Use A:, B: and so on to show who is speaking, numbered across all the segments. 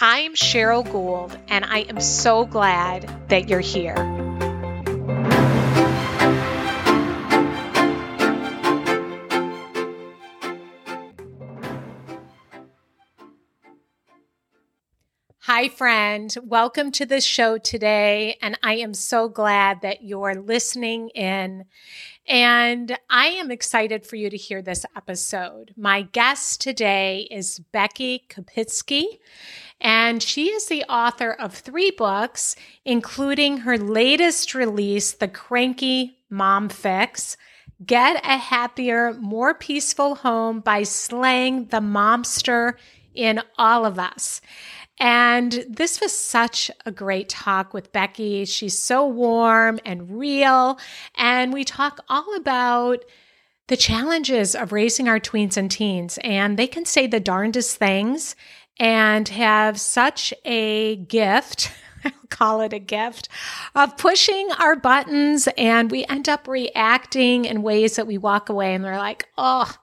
A: I'm Cheryl Gould, and I am so glad that you're here. Hi, friend. Welcome to the show today. And I am so glad that you're listening in. And I am excited for you to hear this episode. My guest today is Becky Kopitzke, and she is the author of three books, including her latest release, The Cranky Mom Fix. Get a happier, more peaceful home by slaying the momster in all of us. And this was such a great talk with Becky. She's so warm and real. And we talk all about the challenges of raising our tweens and teens. And they can say the darndest things and have such a gift. I'll call it a gift of pushing our buttons, and we end up reacting in ways that we walk away and we're like, oh,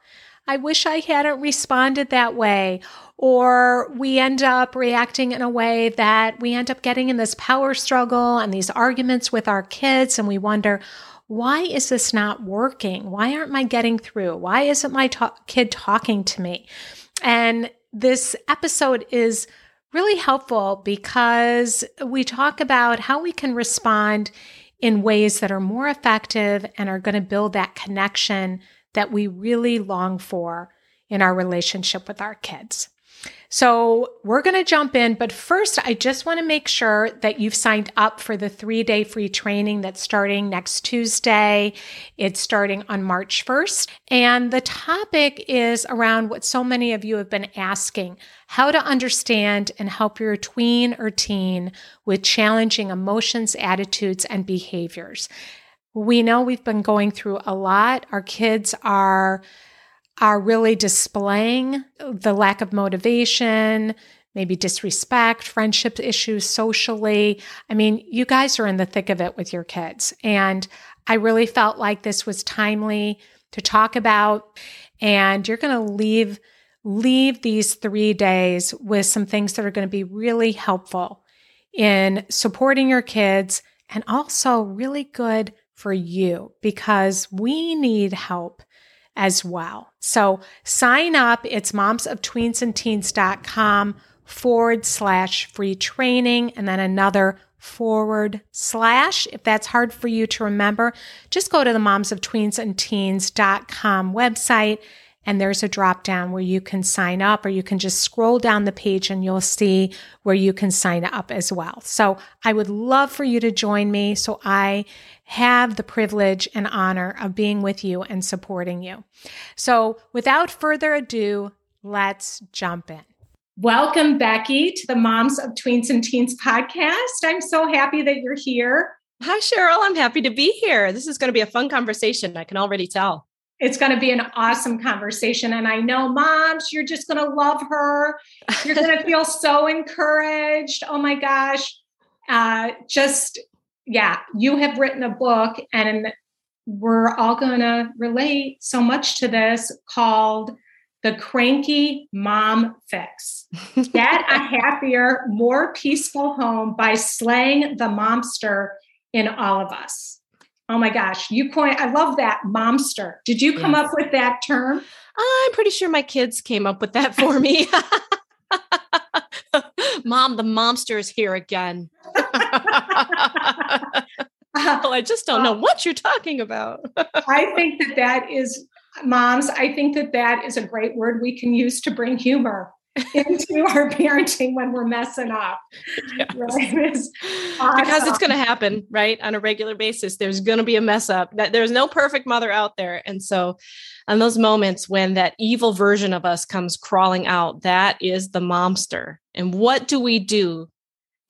A: I wish I hadn't responded that way. Or we end up reacting in a way that we end up getting in this power struggle and these arguments with our kids and we wonder why is this not working? Why aren't i getting through? Why isn't my kid talking to me? And this episode is really helpful because we talk about how we can respond in ways that are more effective and are going to build that connection that we really long for in our relationship with our kids. So we're going to jump in, but first, I just want to make sure that you've signed up for the three day free training that's starting next Tuesday. It's starting on March 1st. And the topic is around what so many of you have been asking how to understand and help your tween or teen with challenging emotions, attitudes, and behaviors. We know we've been going through a lot. Our kids are are really displaying the lack of motivation, maybe disrespect, friendship issues socially. I mean, you guys are in the thick of it with your kids. And I really felt like this was timely to talk about. And you're going to leave leave these 3 days with some things that are going to be really helpful in supporting your kids and also really good for you because we need help as well. So sign up. It's moms of tweens and momsoftweensandteens.com forward slash free training and then another forward slash. If that's hard for you to remember, just go to the moms of tweens and momsoftweensandteens.com website and there's a drop down where you can sign up or you can just scroll down the page and you'll see where you can sign up as well. So I would love for you to join me so I have the privilege and honor of being with you and supporting you. So without further ado, let's jump in. Welcome, Becky, to the Moms of Tweens and Teens podcast. I'm so happy that you're here.
B: Hi, Cheryl. I'm happy to be here. This is going to be a fun conversation. I can already tell
A: it's going to be an awesome conversation. And I know moms, you're just going to love her. You're going to feel so encouraged. Oh my gosh. Uh, just, yeah, you have written a book and we're all going to relate so much to this called The Cranky Mom Fix. Get a happier, more peaceful home by slaying the momster in all of us. Oh my gosh, you coin I love that momster. Did you come yes. up with that term?
B: I'm pretty sure my kids came up with that for me. Mom, the momster is here again. well, oh, I just don't know uh, what you're talking about.
A: I think that that is, moms, I think that that is a great word we can use to bring humor into our parenting when we're messing up. Yes.
B: Right? It's awesome. Because it's going to happen, right? On a regular basis, there's going to be a mess up. There's no perfect mother out there. And so, on those moments when that evil version of us comes crawling out, that is the momster. And what do we do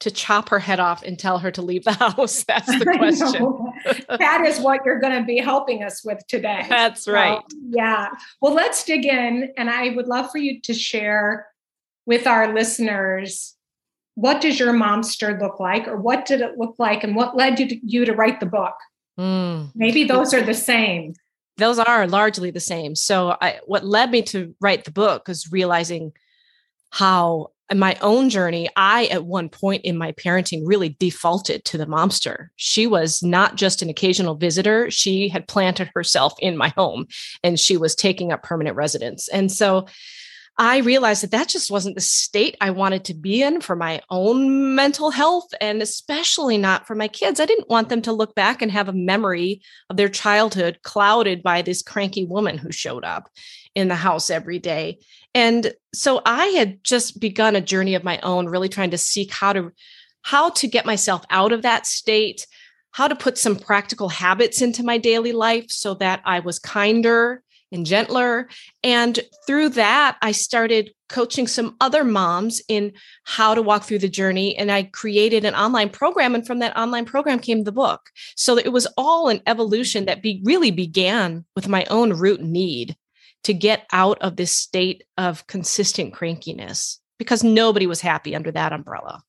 B: to chop her head off and tell her to leave the house? That's the question.
A: that is what you're going to be helping us with today.
B: That's right.
A: So, yeah. Well, let's dig in. And I would love for you to share with our listeners what does your momster look like or what did it look like and what led you to, you to write the book? Mm. maybe those are the same.
B: Those are largely the same. So I, what led me to write the book is realizing how in my own journey i at one point in my parenting really defaulted to the momster. She was not just an occasional visitor. She had planted herself in my home and she was taking up permanent residence. And so I realized that that just wasn't the state I wanted to be in for my own mental health and especially not for my kids. I didn't want them to look back and have a memory of their childhood clouded by this cranky woman who showed up in the house every day. And so I had just begun a journey of my own really trying to seek how to how to get myself out of that state, how to put some practical habits into my daily life so that I was kinder and gentler. And through that, I started coaching some other moms in how to walk through the journey. And I created an online program. And from that online program came the book. So it was all an evolution that be, really began with my own root need to get out of this state of consistent crankiness because nobody was happy under that umbrella.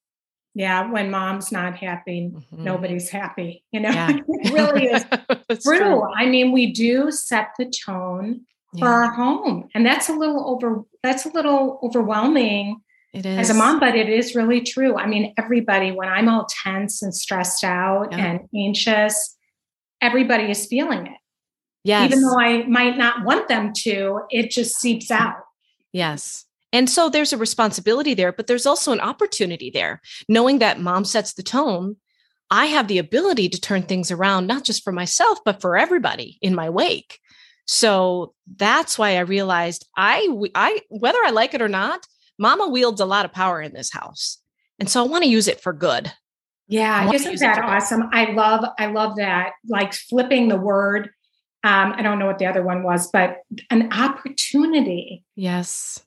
A: Yeah, when mom's not happy, mm-hmm. nobody's happy. You know, yeah. it really is true. true. I mean, we do set the tone yeah. for our home, and that's a little over. That's a little overwhelming. It is as a mom, but it is really true. I mean, everybody when I'm all tense and stressed out yeah. and anxious, everybody is feeling it. Yes. Even though I might not want them to, it just seeps out.
B: Yes. And so there's a responsibility there, but there's also an opportunity there. Knowing that mom sets the tone, I have the ability to turn things around, not just for myself, but for everybody in my wake. So that's why I realized I, I, whether I like it or not, mama wields a lot of power in this house. And so I want to use it for good.
A: Yeah. Isn't that awesome? I love, I love that. Like flipping the word. Um, I don't know what the other one was, but an opportunity.
B: Yes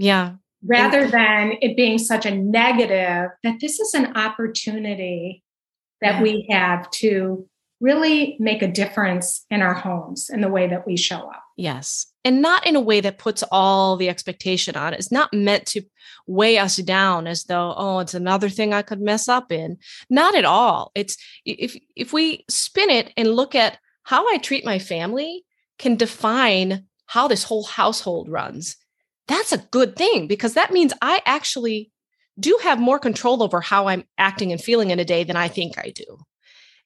B: yeah.
A: Rather than it being such a negative, that this is an opportunity that yeah. we have to really make a difference in our homes and the way that we show up.
B: Yes. And not in a way that puts all the expectation on. It's not meant to weigh us down as though, oh, it's another thing I could mess up in. Not at all. It's if if we spin it and look at how I treat my family can define how this whole household runs that's a good thing because that means I actually do have more control over how I'm acting and feeling in a day than I think I do.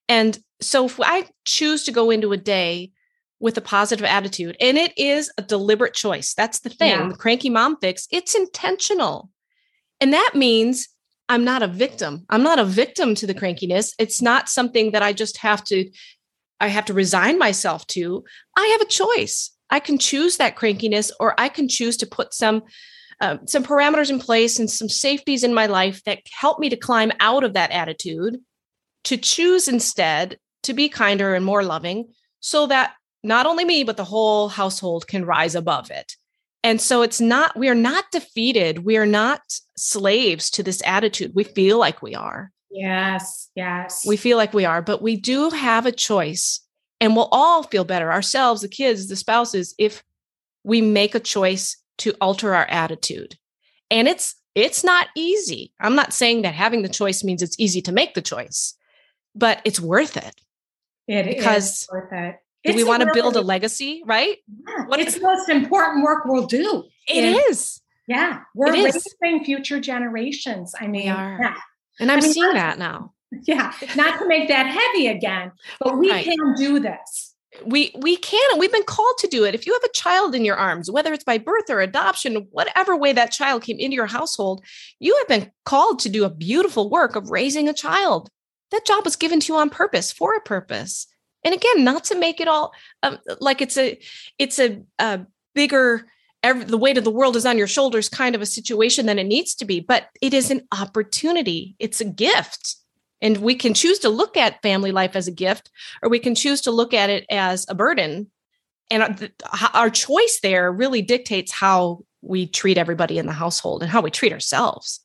B: And so if I choose to go into a day with a positive attitude, and it is a deliberate choice, that's the thing. Yeah. The cranky mom fix, it's intentional. And that means I'm not a victim. I'm not a victim to the crankiness. It's not something that I just have to I have to resign myself to. I have a choice. I can choose that crankiness, or I can choose to put some uh, some parameters in place and some safeties in my life that help me to climb out of that attitude. To choose instead to be kinder and more loving, so that not only me but the whole household can rise above it. And so it's not we are not defeated. We are not slaves to this attitude. We feel like we are.
A: Yes, yes.
B: We feel like we are, but we do have a choice and we'll all feel better ourselves, the kids, the spouses, if we make a choice to alter our attitude. And it's it's not easy. I'm not saying that having the choice means it's easy to make the choice, but it's worth it.
A: It because worth it.
B: Do we want to build a legacy, right?
A: Yeah, what it's the most important work we'll do.
B: It is.
A: Yeah. We're raising future generations. I mean, yeah.
B: And I'm I mean, seeing that now.
A: yeah, not to make that heavy again, but we right. can do this.
B: we we can and we've been called to do it. If you have a child in your arms whether it's by birth or adoption whatever way that child came into your household you have been called to do a beautiful work of raising a child. That job was given to you on purpose for a purpose. And again not to make it all um, like it's a it's a, a bigger every, the weight of the world is on your shoulders kind of a situation than it needs to be but it is an opportunity. It's a gift and we can choose to look at family life as a gift, or we can choose to look at it as a burden. And our choice there really dictates how we treat everybody in the household and how we treat ourselves.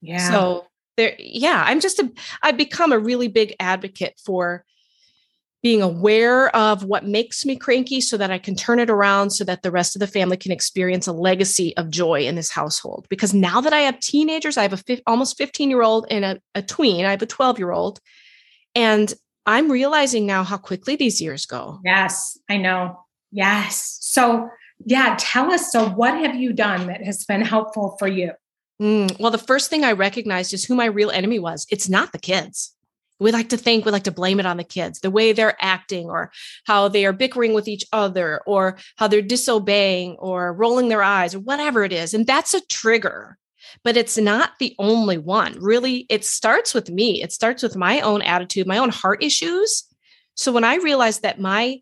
B: Yeah. So there, yeah, I'm just a, I've become a really big advocate for being aware of what makes me cranky so that I can turn it around so that the rest of the family can experience a legacy of joy in this household. Because now that I have teenagers, I have a fi- almost 15 year old and a, a tween, I have a 12 year old. And I'm realizing now how quickly these years go.
A: Yes, I know. Yes. So, yeah, tell us. So, what have you done that has been helpful for you?
B: Mm, well, the first thing I recognized is who my real enemy was. It's not the kids we like to think we like to blame it on the kids. The way they're acting or how they are bickering with each other or how they're disobeying or rolling their eyes or whatever it is. And that's a trigger but it's not the only one. Really it starts with me. It starts with my own attitude my own heart issues. So when i realized that my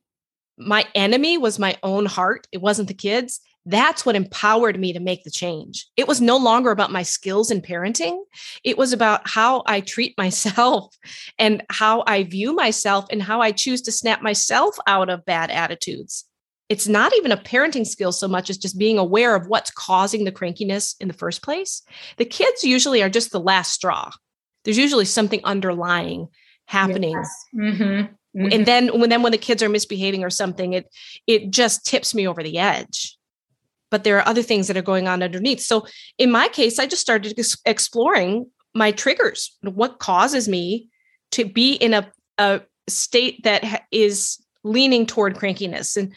B: my enemy was my own heart it wasn't the kids that's what empowered me to make the change. It was no longer about my skills in parenting. It was about how I treat myself and how I view myself and how I choose to snap myself out of bad attitudes. It's not even a parenting skill so much as just being aware of what's causing the crankiness in the first place. The kids usually are just the last straw. There's usually something underlying happening. Yes. Mm-hmm. Mm-hmm. And then when then when the kids are misbehaving or something, it it just tips me over the edge but there are other things that are going on underneath. So in my case, I just started exploring my triggers. What causes me to be in a, a state that is leaning toward crankiness? And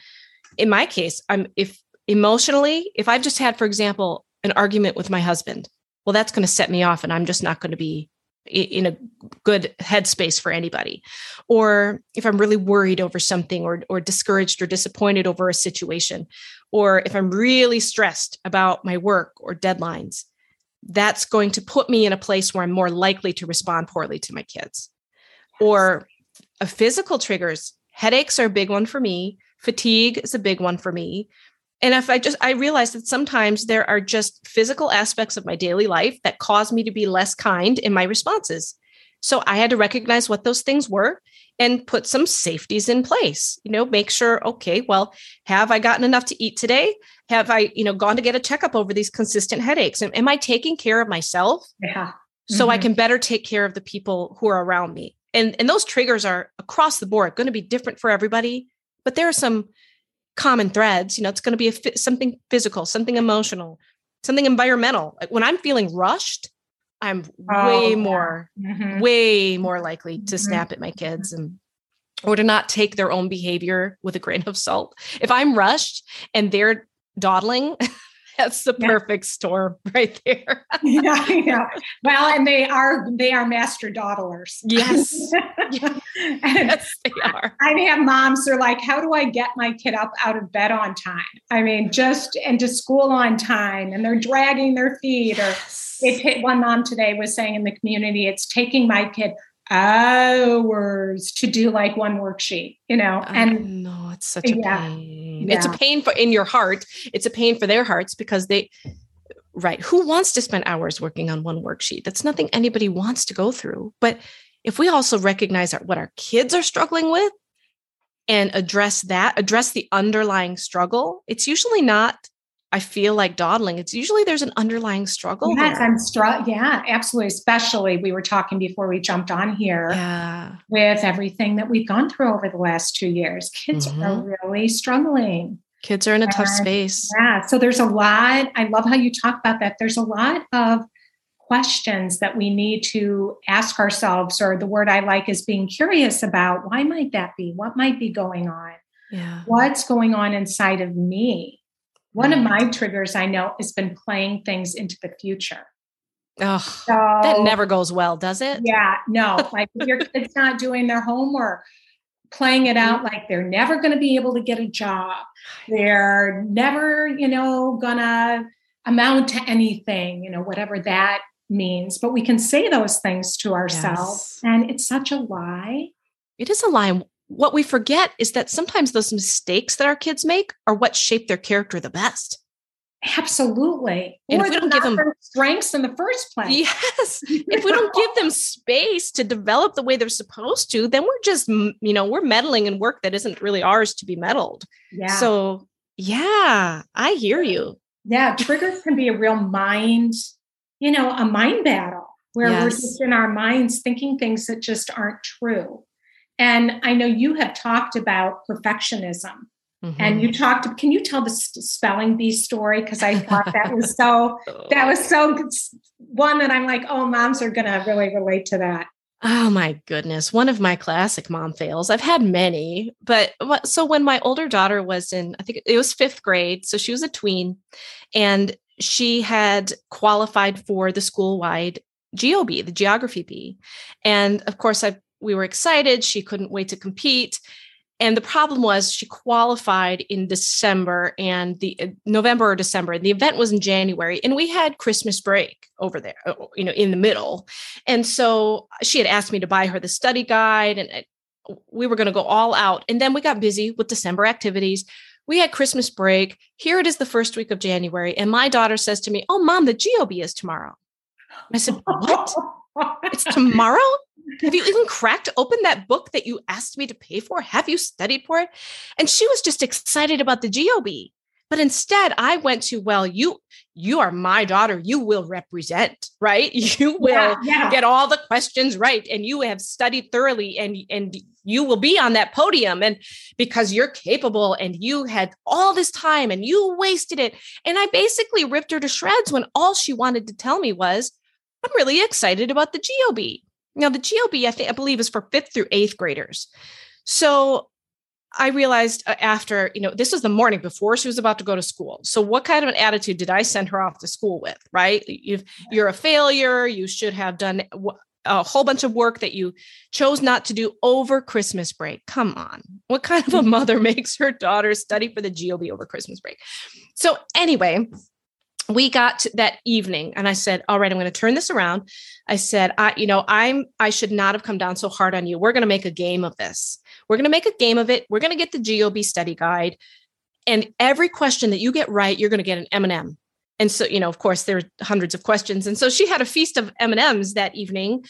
B: in my case, I'm if emotionally, if I've just had, for example, an argument with my husband, well, that's going to set me off and I'm just not going to be in a good headspace for anybody. Or if i'm really worried over something or or discouraged or disappointed over a situation or if i'm really stressed about my work or deadlines that's going to put me in a place where i'm more likely to respond poorly to my kids. Or a physical triggers. Headaches are a big one for me. Fatigue is a big one for me and if i just i realized that sometimes there are just physical aspects of my daily life that cause me to be less kind in my responses so i had to recognize what those things were and put some safeties in place you know make sure okay well have i gotten enough to eat today have i you know gone to get a checkup over these consistent headaches am i taking care of myself
A: yeah mm-hmm.
B: so i mm-hmm. can better take care of the people who are around me and and those triggers are across the board going to be different for everybody but there are some common threads. You know, it's going to be a, something physical, something emotional, something environmental. Like when I'm feeling rushed, I'm oh, way yeah. more, mm-hmm. way more likely to mm-hmm. snap at my kids and or to not take their own behavior with a grain of salt. If I'm rushed and they're dawdling, that's the perfect yeah. storm right there.
A: yeah, yeah. Well, and they are they are master dawdlers.
B: Yes. yes, they are.
A: I have moms they are like, how do I get my kid up out of bed on time? I mean, just into school on time, and they're dragging their feet. Or it one mom today was saying in the community, it's taking my kid hours to do like one worksheet, you know. And
B: no, it's such a yeah, pain. Yeah. It's a pain for in your heart. It's a pain for their hearts because they right. Who wants to spend hours working on one worksheet? That's nothing anybody wants to go through. But if we also recognize our, what our kids are struggling with and address that, address the underlying struggle, it's usually not I feel like dawdling, it's usually there's an underlying struggle.
A: Yes, there. I'm struck. Yeah, absolutely. Especially we were talking before we jumped on here
B: yeah.
A: with everything that we've gone through over the last two years. Kids mm-hmm. are really struggling.
B: Kids are in a and, tough space.
A: Yeah. So there's a lot. I love how you talk about that. There's a lot of questions that we need to ask ourselves, or the word I like is being curious about why might that be? What might be going on?
B: Yeah.
A: What's going on inside of me? One of my triggers I know has been playing things into the future.
B: Oh, so, that never goes well, does it?
A: Yeah, no. Like if your kid's not doing their homework, playing it out mm-hmm. like they're never going to be able to get a job. They're never, you know, gonna amount to anything, you know, whatever that means. But we can say those things to ourselves. Yes. And it's such a lie.
B: It is a lie. What we forget is that sometimes those mistakes that our kids make are what shape their character the best.
A: Absolutely.
B: And or if we don't give them
A: strengths in the first place.
B: Yes. if we don't give them space to develop the way they're supposed to, then we're just, you know, we're meddling in work that isn't really ours to be meddled. Yeah. So, yeah, I hear you.
A: Yeah. Triggers can be a real mind, you know, a mind battle where yes. we're just in our minds thinking things that just aren't true. And I know you have talked about perfectionism Mm-hmm. And you talked. Can you tell the spelling bee story? Because I thought that was so. that was so one that I'm like, oh, moms are going to really relate to that.
B: Oh my goodness. One of my classic mom fails. I've had many, but so when my older daughter was in, I think it was fifth grade, so she was a tween, and she had qualified for the school wide GeoBee, the geography bee. And of course, I we were excited. She couldn't wait to compete. And the problem was she qualified in December and the uh, November or December. And the event was in January, and we had Christmas break over there, uh, you know, in the middle. And so she had asked me to buy her the study guide, and uh, we were going to go all out. And then we got busy with December activities. We had Christmas break. Here it is, the first week of January, and my daughter says to me, "Oh, mom, the GeoBee is tomorrow." I said, "What? it's tomorrow?" Have you even cracked open that book that you asked me to pay for? Have you studied for it? And she was just excited about the GeoBee. But instead, I went to, well, you you are my daughter. You will represent, right? You will yeah, yeah. get all the questions right. And you have studied thoroughly and, and you will be on that podium. And because you're capable and you had all this time and you wasted it. And I basically ripped her to shreds when all she wanted to tell me was, I'm really excited about the GeoBee. Now, the GeoBee, I think, I believe, is for fifth through eighth graders. So I realized uh, after, you know, this was the morning before she was about to go to school. So what kind of an attitude did I send her off to school with? Right? you you're a failure. You should have done a whole bunch of work that you chose not to do over Christmas break. Come on. What kind of a mother makes her daughter study for the GeoBee over Christmas break? So, anyway, we got that evening and I said, all right, I'm going to turn this around. I said, I, you know, I'm, I should not have come down so hard on you. We're going to make a game of this. We're going to make a game of it. We're going to get the GeoBee study guide. And every question that you get right, you're going to get an M&M. And so, you know, of course, there are hundreds of questions. And so she had a feast of M&Ms that evening.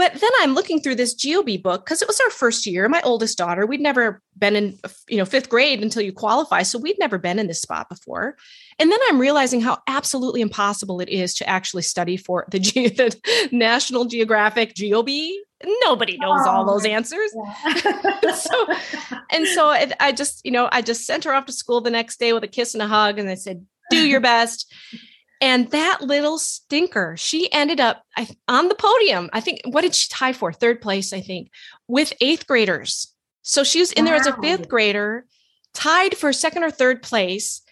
B: But then I'm looking through this GeoBee book because it was our first year. My oldest daughter, we'd never been in, you know, fifth grade until you qualify. So we'd never been in this spot before. And then I'm realizing how absolutely impossible it is to actually study for the, G- the National Geographic GeoBee. Nobody knows oh, all those oh. answers. Yeah. so, and so I just, you know, I just sent her off to school the next day with a kiss and a hug. And I said, do your best. And that little stinker, she ended up on the podium. I think, what did she tie for? Third place, I think, with eighth graders. So she was in wow. there as a fifth grader, tied for second or third place.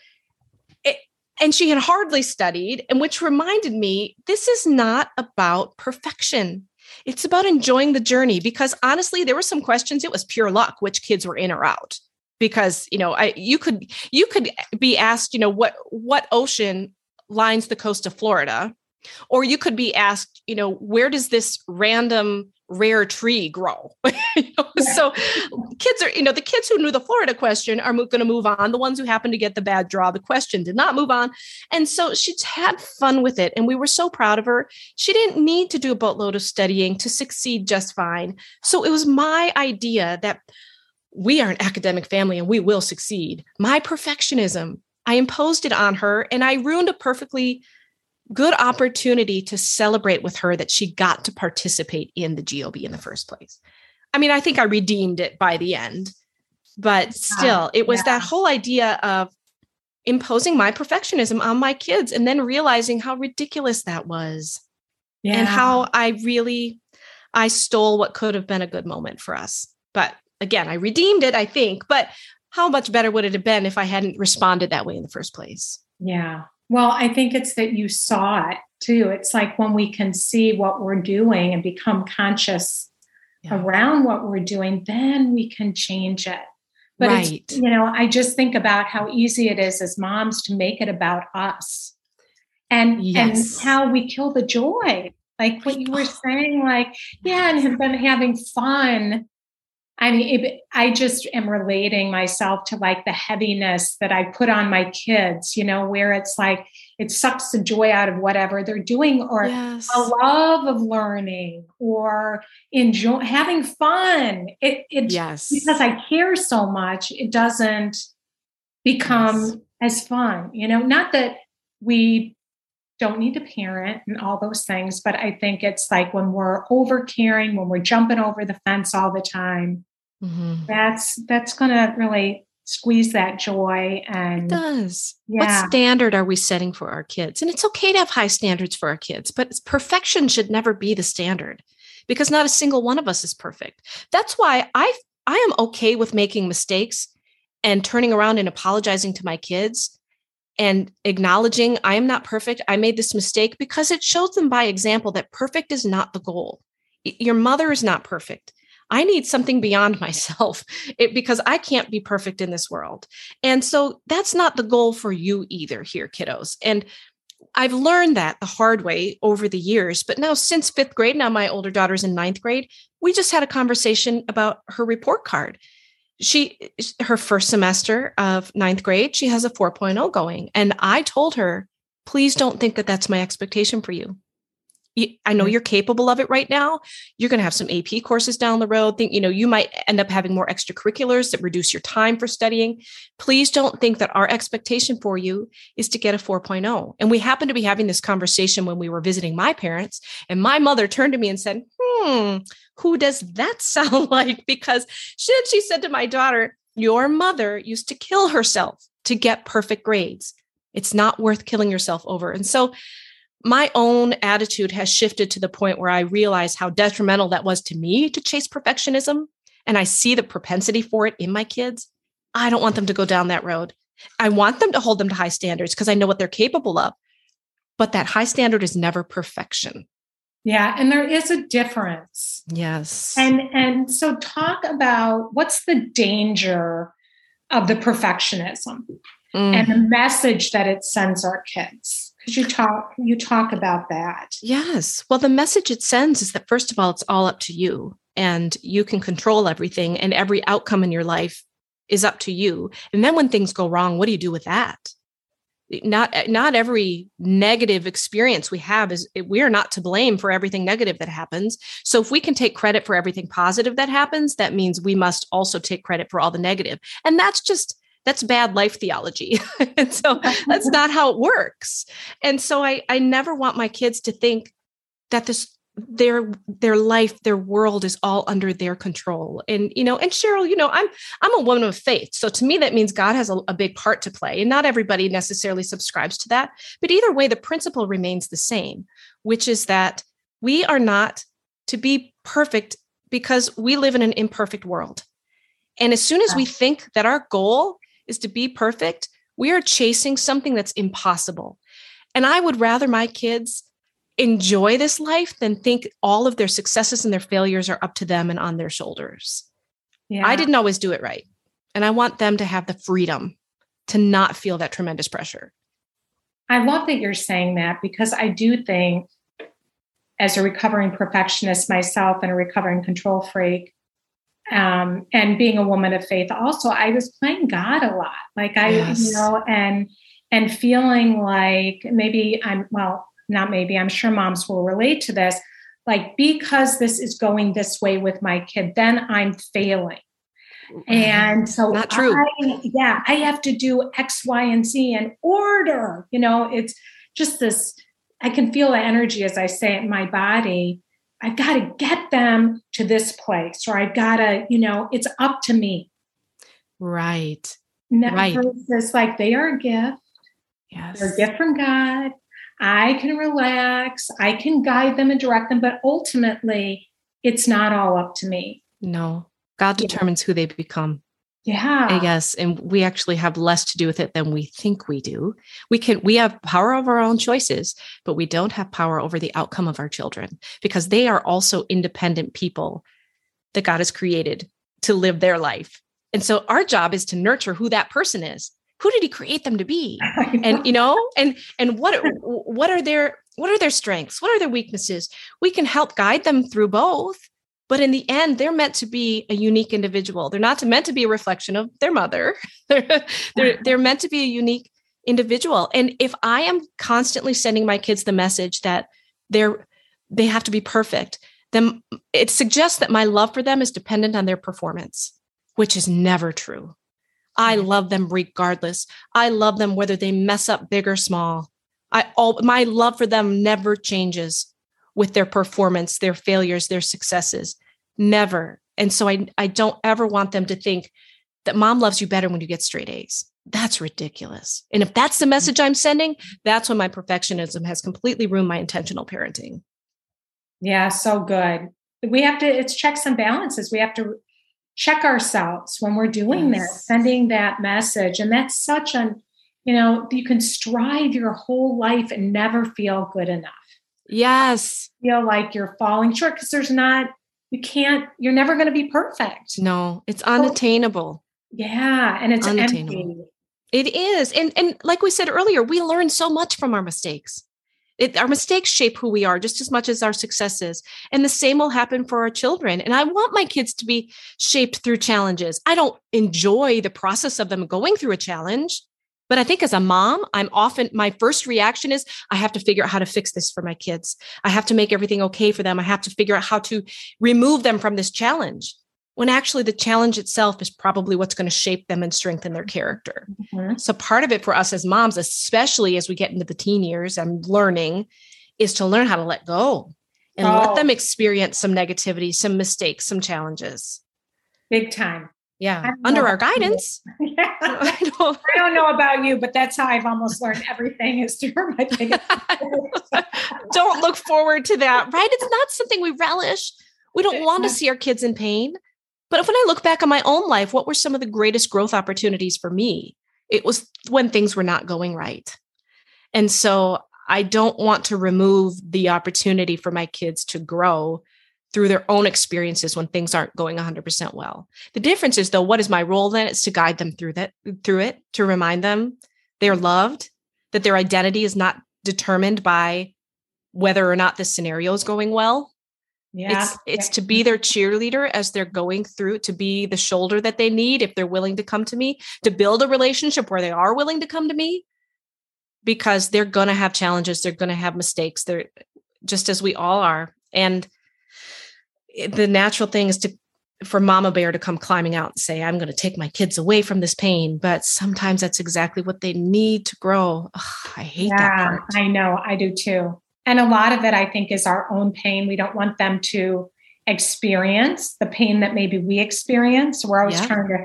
B: It, and she had hardly studied, and which reminded me this is not about perfection. It's about enjoying the journey because honestly, there were some questions, it was pure luck which kids were in or out because you know I, you could you could be asked you know what what ocean lines the coast of Florida. Or you could be asked, you know, where does this random rare tree grow? you know? So kids are, you know, the kids who knew the Florida question are going to move on. The ones who happened to get the bad draw, the question did not move on. And so she had fun with it. And we were so proud of her. She didn't need to do a boatload of studying to succeed just fine. So it was my idea that we are an academic family and we will succeed. My perfectionism I imposed it on her and I ruined a perfectly good opportunity to celebrate with her that she got to participate in the GeoBee in the first place. I mean, I think I redeemed it by the end, but still, it was yeah. that whole idea of imposing my perfectionism on my kids and then realizing how ridiculous that was yeah. and how I really I stole what could have been a good moment for us. But again, I redeemed it, I think, but how much better would it have been if I hadn't responded that way in the first place?
A: Yeah. Well, I think it's that you saw it too. It's like when we can see what we're doing and become conscious yeah. around what we're doing, then we can change it. But right. it's, you know, I just think about how easy it is as moms to make it about us. And yes. and how we kill the joy. Like what you were oh. saying, like, yeah, and have been having fun I mean, it, I just am relating myself to like the heaviness that I put on my kids, you know, where it's like it sucks the joy out of whatever they're doing or yes. a love of learning or enjoy having fun. It, it yes. because I care so much, it doesn't become yes. as fun, you know, not that we don't need to parent and all those things. But I think it's like when we're over caring, when we're jumping over the fence all the time, mm-hmm. that's that's going to really squeeze that joy and
B: it does yeah. what standard are we setting for our kids and it's okay to have high standards for our kids but perfection should never be the standard because not a single one of us is perfect that's why i i am okay with making mistakes and turning around and apologizing to my kids and acknowledging I am not perfect. I made this mistake because it shows them by example that perfect is not the goal. Your mother is not perfect. I need something beyond myself it, because I can't be perfect in this world. And so that's not the goal for you either here, kiddos. And I've learned that the hard way over the years. But now, since fifth grade, now my older daughter's in ninth grade, we just had a conversation about her report card she her first semester of ninth grade she has a 4.0 going and i told her please don't think that that's my expectation for you I know mm-hmm. you're capable of it right now. You're going to have some AP courses down the road. Think, you know, you might end up having more extracurriculars that reduce your time for studying. Please don't think that our expectation for you is to get a 4.0. And we happened to be having this conversation when we were visiting my parents, and my mother turned to me and said, "Hmm, who does that sound like?" Because she, she said to my daughter, "Your mother used to kill herself to get perfect grades. It's not worth killing yourself over." And so my own attitude has shifted to the point where I realize how detrimental that was to me to chase perfectionism. And I see the propensity for it in my kids. I don't want them to go down that road. I want them to hold them to high standards because I know what they're capable of. But that high standard is never perfection.
A: Yeah, and there is a difference.
B: Yes.
A: And and so talk about what's the danger of the perfectionism mm. and the message that it sends our kids Because you talk you talk about that
B: yes well the message it sends is that first of all it's all up to you and you can control everything and every outcome in your life is up to you and then when things go wrong what do you do with that not eh, not every negative experience we have is eh, we are not to blame for everything negative that happens so if we can take credit for everything positive that happens that means we must also take credit for all the negative and that's just that's bad life theology. and so that's not how it works. And so I, I never want my kids to think that this their their life their world is all under their control. And you know and cheryl you know i'm i'm a woman of faith. So to me that means god has a, a, big part to play. And not everybody necessarily subscribes to that. But either way the principle remains the same which is that we are not to be perfect because we live in an imperfect world. And as soon as we think that our goal is to be perfect, we are chasing something that's impossible. And I would rather my kids enjoy this life than think all of their successes and their failures are up to them and on their shoulders. Yeah. I didn't always do it right. And I want them to have the freedom to not feel that tremendous pressure.
A: I love that you're saying that because I do think, as a recovering perfectionist myself and a recovering control freak, um, and being a woman of faith also i was playing god a lot like i yes. you know and and feeling like maybe i'm well not maybe i'm sure moms will relate to this like because this is going this way with my kid then i'm failing and so
B: not true
A: I, yeah i have to do x y and z in order you know it's just this i can feel the energy as i say it in my body I've got to get them to this place, or I've got to, you know, it's up to me.
B: Right.
A: Never right. It's like they are a gift. Yes. They're a gift from God. I can relax. I can guide them and direct them, but ultimately, it's not all up to me.
B: No, God determines yeah. who they become.
A: Yeah.
B: I guess. And we actually have less to do with it than we think we do. We can, we have power over our own choices, but we don't have power over the outcome of our children because they are also independent people that God has created to live their life. And so our job is to nurture who that person is. Who did he create them to be? And you know, and and what what are their what are their strengths? What are their weaknesses? We can help guide them through both. But in the end, they're meant to be a unique individual. They're not meant to be a reflection of their mother. they're, they're, they're meant to be a unique individual. And if I am constantly sending my kids the message that they're they have to be perfect, then it suggests that my love for them is dependent on their performance, which is never true. I mm-hmm. love them regardless. I love them whether they mess up big or small. I all my love for them never changes with their performance, their failures, their successes. Never. And so I I don't ever want them to think that mom loves you better when you get straight A's. That's ridiculous. And if that's the mm-hmm. message I'm sending, that's when my perfectionism has completely ruined my intentional parenting.
A: Yeah, so good. We have to, it's checks and balances. We have to check ourselves when we're doing yes. that, sending that message. And that's such an, you know, you can strive your whole life and never feel good enough.
B: Yes.
A: Feel like you're falling short because there's not, you can't, you're never going to be perfect.
B: No, it's unattainable.
A: yeah. And it's unattainable. Empty.
B: It is. And and like we said earlier, we learn so much from our mistakes. It, our mistakes shape who we are just as much as our successes. And the same will happen for our children. And I want my kids to be shaped through challenges. I don't enjoy the process of them going through a challenge. But I think as a mom, I'm often, my first reaction is I have to figure out how to fix this for my kids. I have to make everything okay for them. I have to figure out how to remove them from this challenge when actually the challenge itself is probably what's going to shape them and strengthen their character. Mm-hmm. So, part of it for us as moms, especially as we get into the teen years and learning, is to learn how to let go and oh. let them experience some negativity, some mistakes, some challenges.
A: Big time.
B: Yeah, under our guidance.
A: yeah. I, don't, I don't know about you, but that's how I've almost learned everything is through my biggest.
B: don't look forward to that, right? It's not something we relish. We don't want to see our kids in pain. But when I look back on my own life, what were some of the greatest growth opportunities for me? It was when things were not going right. And so I don't want to remove the opportunity for my kids to grow through their own experiences when things aren't going 100% well. The difference is though what is my role then? It's to guide them through that through it, to remind them they're loved, that their identity is not determined by whether or not this scenario is going well, yeah. It's it's to be their cheerleader as they're going through, to be the shoulder that they need if they're willing to come to me, to build a relationship where they are willing to come to me because they're going to have challenges, they're going to have mistakes, they're just as we all are. And the natural thing is to for mama bear to come climbing out and say i'm going to take my kids away from this pain but sometimes that's exactly what they need to grow Ugh, i hate yeah, that part
A: i know i do too and a lot of it, I think, is our own pain. We don't want them to experience the pain that maybe we experience. We're always yeah. trying to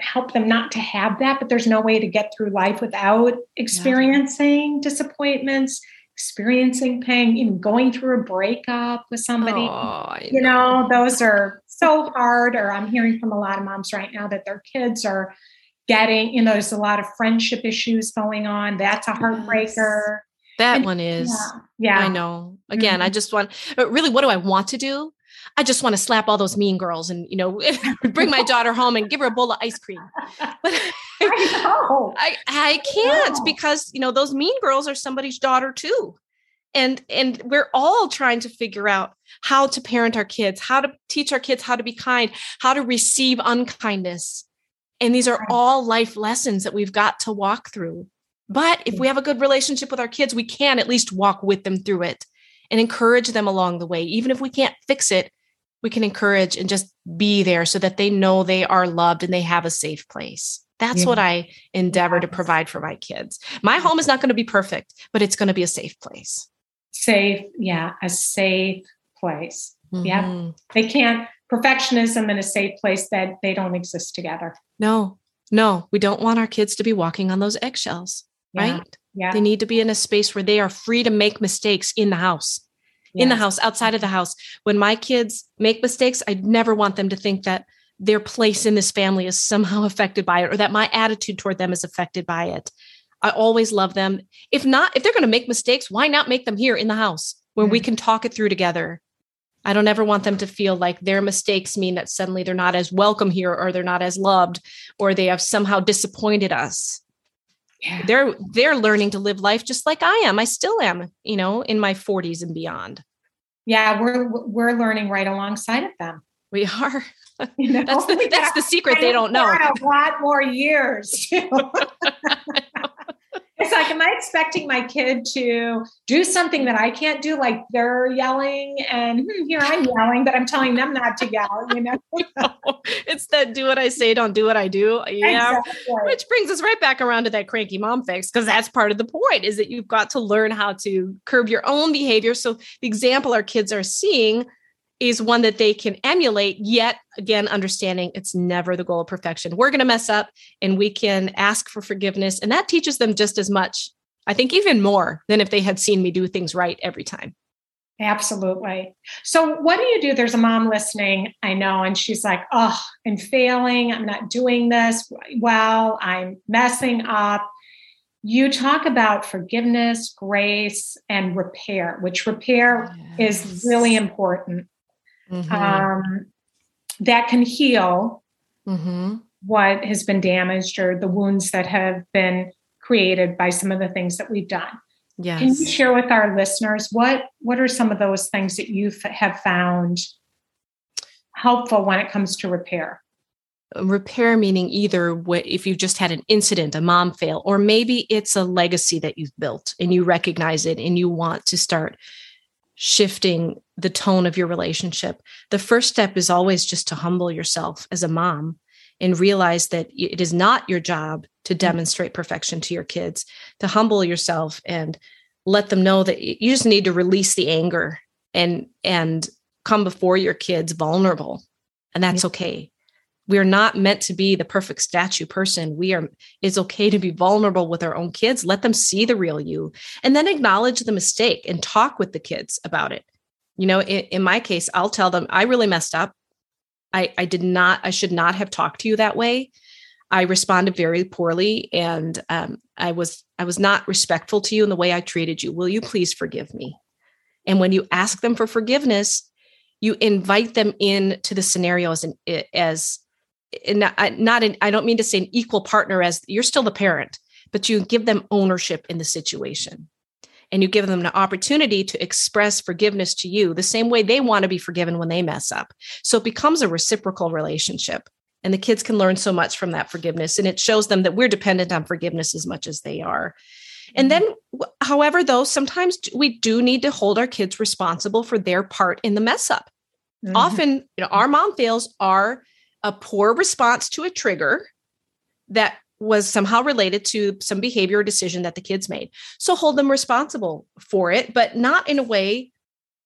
A: help them not to have that, but there's no way to get through life without experiencing yeah. disappointments, experiencing pain, even going through a breakup with somebody. Oh, you know. know, those are so hard. Or I'm hearing from a lot of moms right now that their kids are getting, you know, there's a lot of friendship issues going on. That's a heartbreaker. Yes.
B: That and, one is. Yeah, yeah. I know. Again, mm-hmm. I just want, really, what do I want to do? I just want to slap all those mean girls and, you know, bring my daughter home and give her a bowl of ice cream. But I, know. I, I can't because, you know, those mean girls are somebody's daughter too. And, and we're all trying to figure out how to parent our kids, how to teach our kids how to be kind, how to receive unkindness. And these are all life lessons that we've got to walk through. But if we have a good relationship with our kids, we can at least walk with them through it and encourage them along the way. Even if we can't fix it, we can encourage and just be there so that they know they are loved and they have a safe place. That's yeah. what I endeavor yes. to provide for my kids. My home is not going to be perfect, but it's going to be a safe place.
A: Safe, yeah, a safe place. Mm-hmm. Yeah. They can't perfectionism in a safe place that they don't exist together.
B: No. No, we don't want our kids to be walking on those eggshells. Right? Yeah. They need to be in a space where they are free to make mistakes in the house, yes. in the house, outside of the house. When my kids make mistakes, I never want them to think that their place in this family is somehow affected by it or that my attitude toward them is affected by it. I always love them. If not, if they're going to make mistakes, why not make them here in the house where mm-hmm. we can talk it through together I don't ever want them to feel like their mistakes mean that suddenly they're not as welcome here or they're not as loved or they have somehow disappointed us. Yeah. They're they're learning to live life just like I am. I still am, you know, in my 40s and beyond.
A: Yeah, we're we're learning right alongside of them.
B: We are. You know? That's the that's the secret they don't know.
A: A lot more years. it's like, am I expecting my kid to do something that I can't do? Like they're yelling, and hmm, here I'm yelling, but I'm telling them not to yell. You know,
B: it's that do what I say, don't do what I do. Yeah, exactly. which brings us right back around to that cranky mom fix because that's part of the point is that you've got to learn how to curb your own behavior. So the example our kids are seeing is one that they can emulate, yet again, understanding it's never the goal of perfection. We're going to mess up and we can ask for forgiveness. And that teaches them just as much, I think, even more than if they had seen me do things right every time.
A: Absolutely. So, what do you do? There's a mom listening, I know, and she's like, oh, I'm failing. I'm not doing this well. I'm messing up. You talk about forgiveness, grace, and repair, which repair yes. is really important mm-hmm. um, that can heal mm-hmm. what has been damaged or the wounds that have been created by some of the things that we've done. Yes. Can you share with our listeners what what are some of those things that you have found helpful when it comes to repair?
B: Repair meaning either what if you've just had an incident, a mom fail, or maybe it's a legacy that you've built and you recognize it and you want to start shifting the tone of your relationship. The first step is always just to humble yourself as a mom and realize that it is not your job to mm. demonstrate perfection to your kids, to humble yourself and let them know that you just need to release the anger and and come before your kids vulnerable and that's okay we are not meant to be the perfect statue person. We are it's okay to be vulnerable with our own kids. Let them see the real you and then acknowledge the mistake and talk with the kids about it. You know in, in my case i'll tell them i really messed up. I i did not i should not have talked to you that way. I responded very poorly and um, i was i was not respectful to you in the way i treated you. Will you please forgive me? And when you ask them for forgiveness you invite them in to the scenario as, an, as not, not in, I don't mean to say an equal partner as you're still the parent, but you give them ownership in the situation. And you give them an opportunity to express forgiveness to you the same way they want to be forgiven when they mess up. So it becomes a reciprocal relationship. And the kids can learn so much from that forgiveness. And it shows them that we're dependent on forgiveness as much as they are. And mm-hmm. then, however, though, sometimes we do need to hold our kids responsible for their part in the mess up. Mm-hmm. Often, you know, our mom fails are a poor response to a trigger that was somehow related to some behavior or decision that the kids made. So hold them responsible for it, but not in a way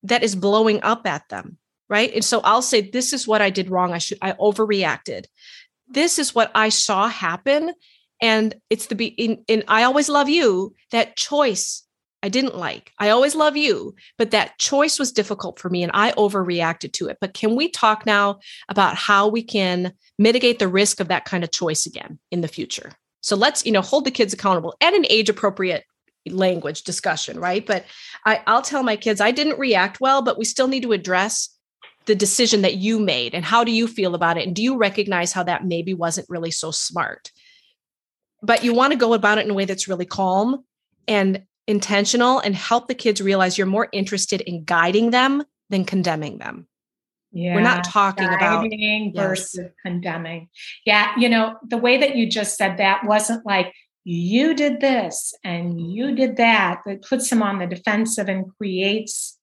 B: that is blowing up at them. Right. And so I'll say, this is what I did wrong. I should, I overreacted. This is what I saw happen. And it's the be in, in I always love you, that choice I didn't like. I always love you, but that choice was difficult for me and I overreacted to it. But can we talk now about how we can mitigate the risk of that kind of choice again in the future? So let's, you know, hold the kids accountable at an age appropriate language discussion, right? But I, I'll tell my kids I didn't react well, but we still need to address the decision that you made and how do you feel about it? And do you recognize how that maybe wasn't really so smart? But you want to go about it in a way that's really calm and intentional and help the kids realize you're more interested in guiding them than condemning them. Yeah, we're not talking about guiding
A: versus yes. condemning. Yeah, you know, the way that you just said that wasn't like you did this and you did that. It puts them on the defensive and creates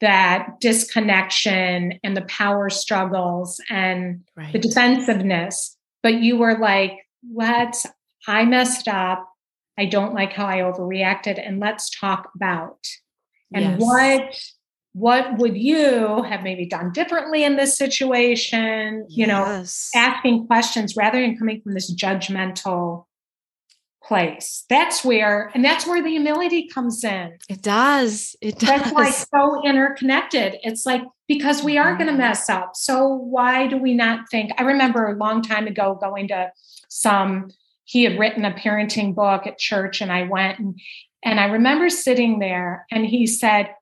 A: that disconnection and the power struggles and right. the defensiveness. But you were like, let's, I messed up. I don't like how I overreacted and let's talk about. And yes. what what would you have maybe done differently in this situation? You yes. know, asking questions rather than coming from this judgmental place. That's where, and that's where the humility comes in.
B: It does. It does.
A: That's like so interconnected. It's like because we are going to mm-hmm. mess up. So why do we not think? I remember a long time ago going to some he had written a parenting book at church and I went and and I remember sitting there and he said,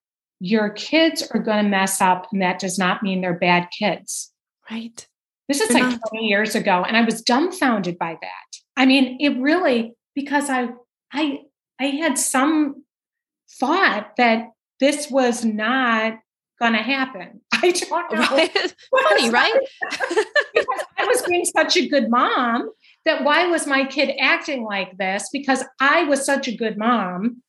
A: your kids are going to mess up, and that does not mean they're bad kids.
B: Right.
A: This is like 20 years ago, and I was dumbfounded by that. I mean, it really because I I I had some thought that this was not going to happen. I don't know.
B: Right. Funny, right?
A: because I was being such a good mom that why was my kid acting like this? Because I was such a good mom.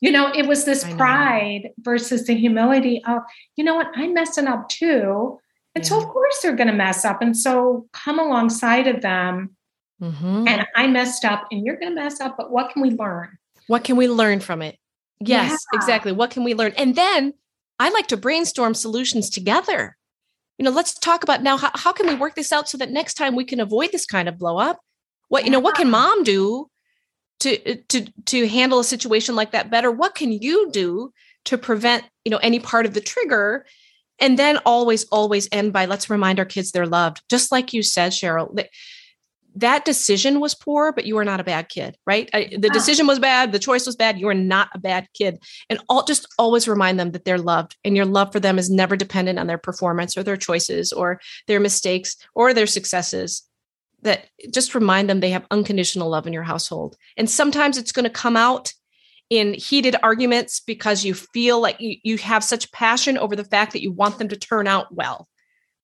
A: You know, it was this pride versus the humility of, you know what, I'm messing up too. And yeah. so, of course, they're going to mess up. And so, come alongside of them. Mm-hmm. And I messed up, and you're going to mess up, but what can we learn?
B: What can we learn from it? Yes, yeah. exactly. What can we learn? And then I like to brainstorm solutions together. You know, let's talk about now how, how can we work this out so that next time we can avoid this kind of blow up? What, you know, what can mom do to to to handle a situation like that better? What can you do to prevent, you know, any part of the trigger? And then always, always end by let's remind our kids they're loved. Just like you said, Cheryl, that decision was poor, but you are not a bad kid, right? I, the decision was bad, the choice was bad. You are not a bad kid, and all just always remind them that they're loved, and your love for them is never dependent on their performance or their choices or their mistakes or their successes. That just remind them they have unconditional love in your household, and sometimes it's going to come out in heated arguments because you feel like you, you have such passion over the fact that you want them to turn out well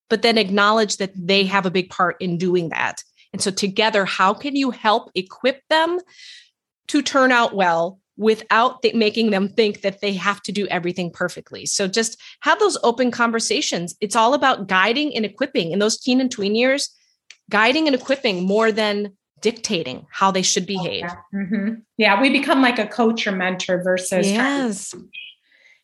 B: but then acknowledge that they have a big part in doing that and so, together, how can you help equip them to turn out well without th- making them think that they have to do everything perfectly? So, just have those open conversations. It's all about guiding and equipping in those teen and tween years, guiding and equipping more than dictating how they should behave.
A: Okay. Mm-hmm. Yeah, we become like a coach or mentor versus
B: yes.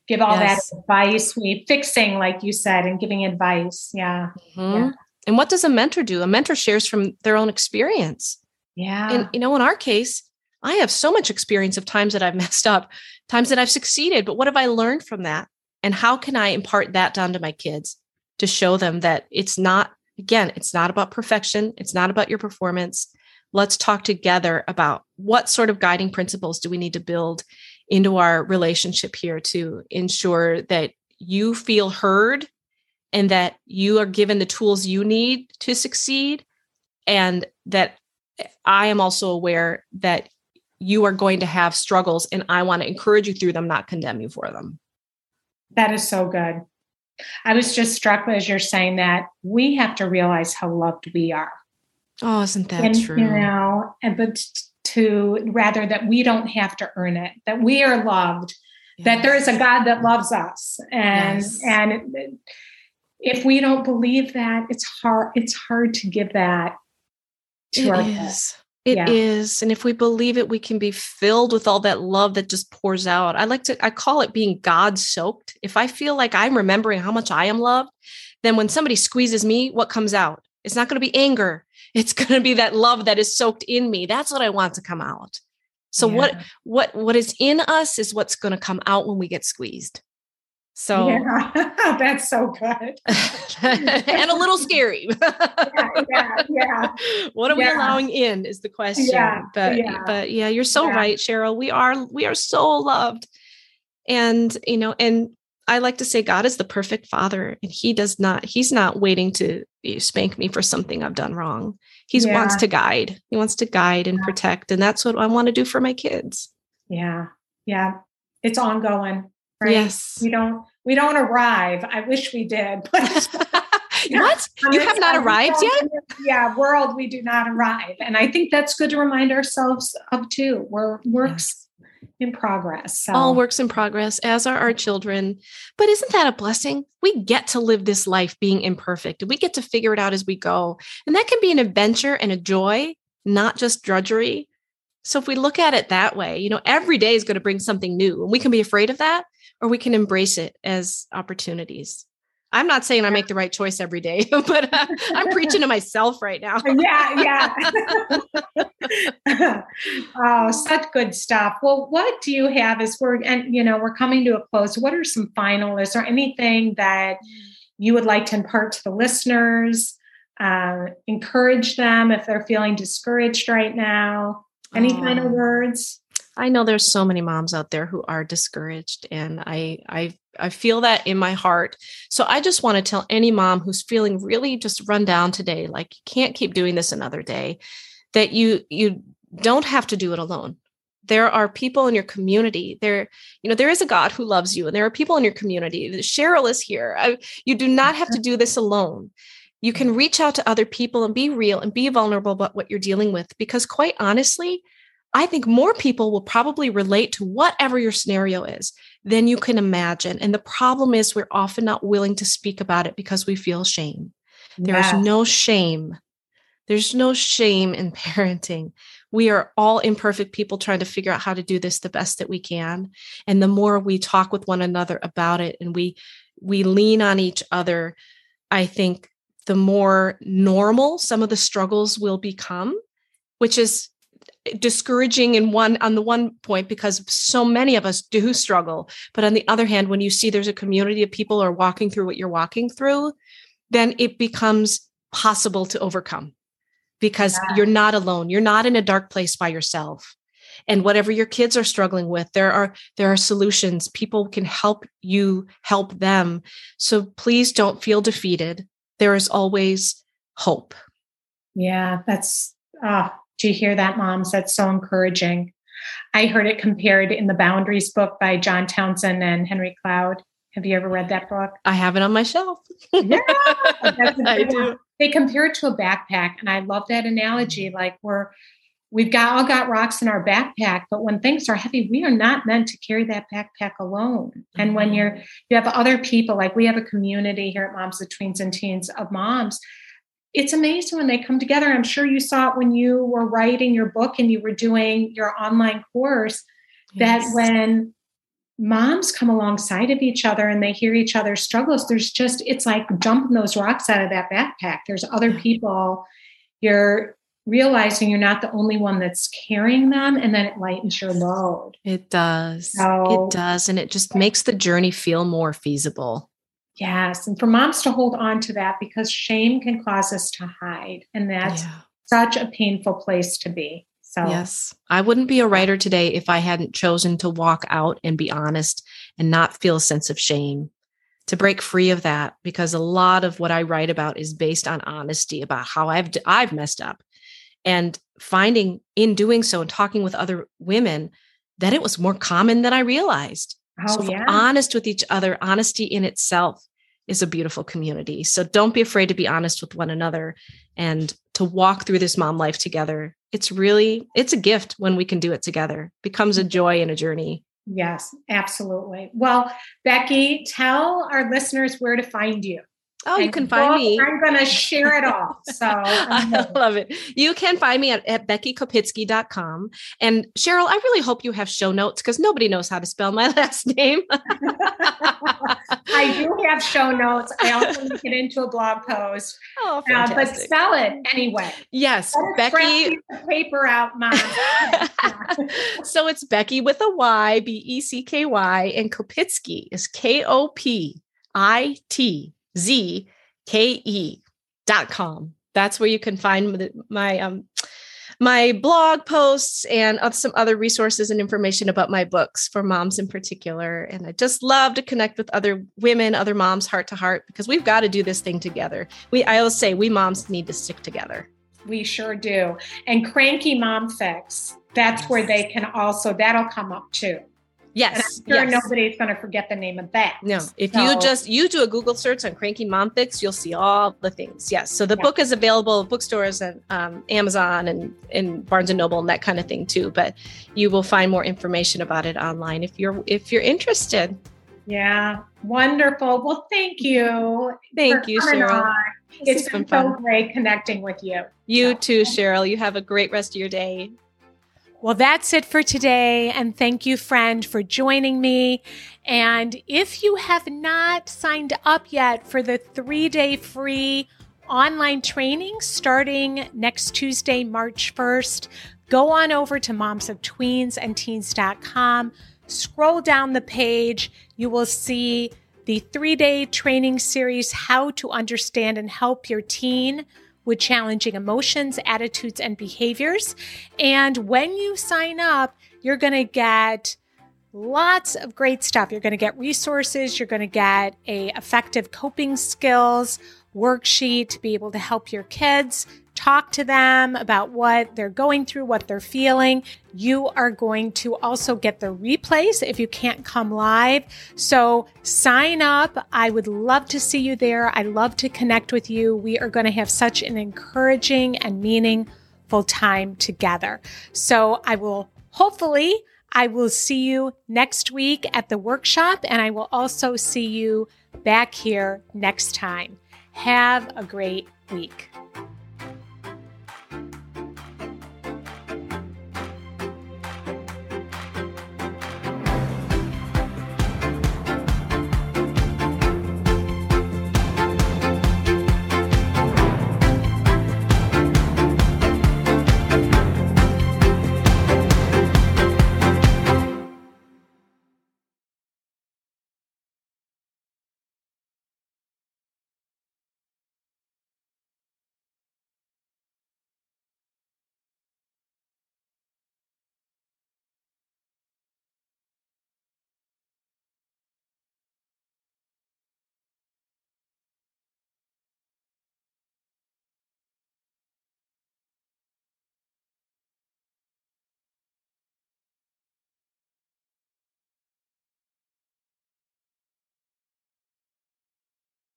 A: give all yes. that advice. We fixing, like you said, and giving advice. Yeah. Mm-hmm. yeah.
B: And what does a mentor do? A mentor shares from their own experience.
A: Yeah.
B: And, you know, in our case, I have so much experience of times that I've messed up, times that I've succeeded, but what have I learned from that? And how can I impart that down to my kids to show them that it's not, again, it's not about perfection, it's not about your performance. Let's talk together about what sort of guiding principles do we need to build into our relationship here to ensure that you feel heard and that you are given the tools you need to succeed and that i am also aware that you are going to have struggles and i want to encourage you through them not condemn you for them.
A: That is so good i was just struck as you're saying that we have to realize how loved we are
B: oh isn't that and, true
A: you know and but to rather that we don't have to earn it that we are loved yes. that there is a god that loves us and yes. and if we don't believe that, it's hard. It's hard to give that to
B: it
A: our
B: is. It yeah. is, And if we believe it, we can be filled with all that love that just pours out. I like to, I call it being God soaked. If I feel like I'm remembering how much I am loved, then when somebody squeezes me, what comes out? It's not going to be anger. It's going to be that love that is soaked in me. That's what I want to come out. So yeah. what what what is in us is what's going to come out when we get squeezed. So
A: yeah. that's so good.
B: and a little scary.
A: yeah, yeah, yeah,
B: What are yeah. we allowing in is the question. Yeah, but yeah. but yeah, you're so right, Cheryl. We are we are so loved. And you know, and I like to say God is the perfect father and he does not he's not waiting to spank me for something I've done wrong. He wants to guide. He wants to guide and protect and that's what I want to do for my kids.
A: Yeah. Yeah. It's ongoing
B: right? Yes.
A: We don't we don't arrive. I wish we did.
B: But what? You have not arrived yet?
A: Yeah, world we do not arrive. And I think that's good to remind ourselves of too. We're works yes. in progress.
B: So. All works in progress, as are our children. But isn't that a blessing? We get to live this life being imperfect. We get to figure it out as we go. And that can be an adventure and a joy, not just drudgery. So if we look at it that way, you know, every day is going to bring something new and we can be afraid of that or we can embrace it as opportunities. I'm not saying I make the right choice every day, but uh, I'm preaching to myself right now.
A: yeah, yeah. oh, such good stuff. Well, what do you have as we're and you know we're coming to a close? What are some final? Is there anything that you would like to impart to the listeners? Uh, encourage them if they're feeling discouraged right now. Any final words?
B: I know there's so many moms out there who are discouraged and I I I feel that in my heart. So I just want to tell any mom who's feeling really just run down today, like you can't keep doing this another day, that you you don't have to do it alone. There are people in your community. There, you know, there is a God who loves you, and there are people in your community. Cheryl is here. I, you do not have to do this alone. You can reach out to other people and be real and be vulnerable about what you're dealing with. Because quite honestly, I think more people will probably relate to whatever your scenario is than you can imagine. And the problem is, we're often not willing to speak about it because we feel shame. There's no shame. There's no shame in parenting. We are all imperfect people trying to figure out how to do this the best that we can. And the more we talk with one another about it and we we lean on each other, I think the more normal some of the struggles will become, which is discouraging in one on the one point because so many of us do struggle. But on the other hand when you see there's a community of people are walking through what you're walking through then it becomes possible to overcome because yeah. you're not alone. You're not in a dark place by yourself. And whatever your kids are struggling with there are there are solutions. People can help you help them. So please don't feel defeated. There is always hope.
A: Yeah that's ah do you hear that, moms? That's so encouraging. I heard it compared in the Boundaries book by John Townsend and Henry Cloud. Have you ever read that book?
B: I have it on my shelf. yeah,
A: I do. They compare it to a backpack, and I love that analogy. Like we're we've got all got rocks in our backpack, but when things are heavy, we are not meant to carry that backpack alone. Mm-hmm. And when you're you have other people, like we have a community here at Moms of Tweens and Teens of moms it's amazing when they come together. I'm sure you saw it when you were writing your book and you were doing your online course yes. that when moms come alongside of each other and they hear each other's struggles, there's just, it's like dumping those rocks out of that backpack. There's other people, you're realizing you're not the only one that's carrying them, and then it lightens your load.
B: It does. So, it does. And it just makes the journey feel more feasible.
A: Yes. And for moms to hold on to that because shame can cause us to hide. And that's yeah. such a painful place to be. So,
B: yes, I wouldn't be a writer today if I hadn't chosen to walk out and be honest and not feel a sense of shame, to break free of that, because a lot of what I write about is based on honesty about how I've, I've messed up and finding in doing so and talking with other women that it was more common than I realized. Oh, so yeah. honest with each other, honesty in itself is a beautiful community. So don't be afraid to be honest with one another and to walk through this mom life together. It's really it's a gift when we can do it together. It becomes a joy and a journey.
A: Yes, absolutely. Well, Becky, tell our listeners where to find you.
B: Oh, you can find me.
A: I'm going to share it all. So
B: I love it. You can find me at, at beckykopitzke.com. And Cheryl, I really hope you have show notes because nobody knows how to spell my last name.
A: I do have show notes. I also link it into a blog post. Oh, uh, but spell it anyway.
B: Yes, Becky.
A: paper out, mom.
B: so it's Becky with a Y, B E C K Y, and Kopitzke is K O P I T zke.com. That's where you can find my um, my blog posts and some other resources and information about my books for moms in particular. And I just love to connect with other women, other moms, heart to heart, because we've got to do this thing together. We I always say we moms need to stick together.
A: We sure do. And cranky mom fix. That's where they can also that'll come up too.
B: Yes.
A: And I'm
B: sure
A: yes. nobody's going to forget the name of that.
B: No. If so, you just you do a Google search on Cranky Mom Fix, you'll see all the things. Yes. So the yeah. book is available at bookstores and um, Amazon and in Barnes and Noble and that kind of thing too. But you will find more information about it online if you're if you're interested.
A: Yeah. Wonderful. Well, thank you.
B: Thank you, Cheryl.
A: On. It's been, been so great connecting with you.
B: You so. too, Cheryl. You have a great rest of your day.
A: Well, that's it for today. And thank you, friend, for joining me. And if you have not signed up yet for the three day free online training starting next Tuesday, March 1st, go on over to momsoftweensandteens.com. Scroll down the page. You will see the three day training series, How to Understand and Help Your Teen with challenging emotions, attitudes, and behaviors. And when you sign up, you're going to get lots of great stuff. You're going to get resources, you're going to get a effective coping skills worksheet to be able to help your kids talk to them about what they're going through, what they're feeling. You are going to also get the replays if you can't come live. So sign up. I would love to see you there. I love to connect with you. We are going to have such an encouraging and meaningful time together. So I will hopefully I will see you next week at the workshop and I will also see you back here next time. Have a great week.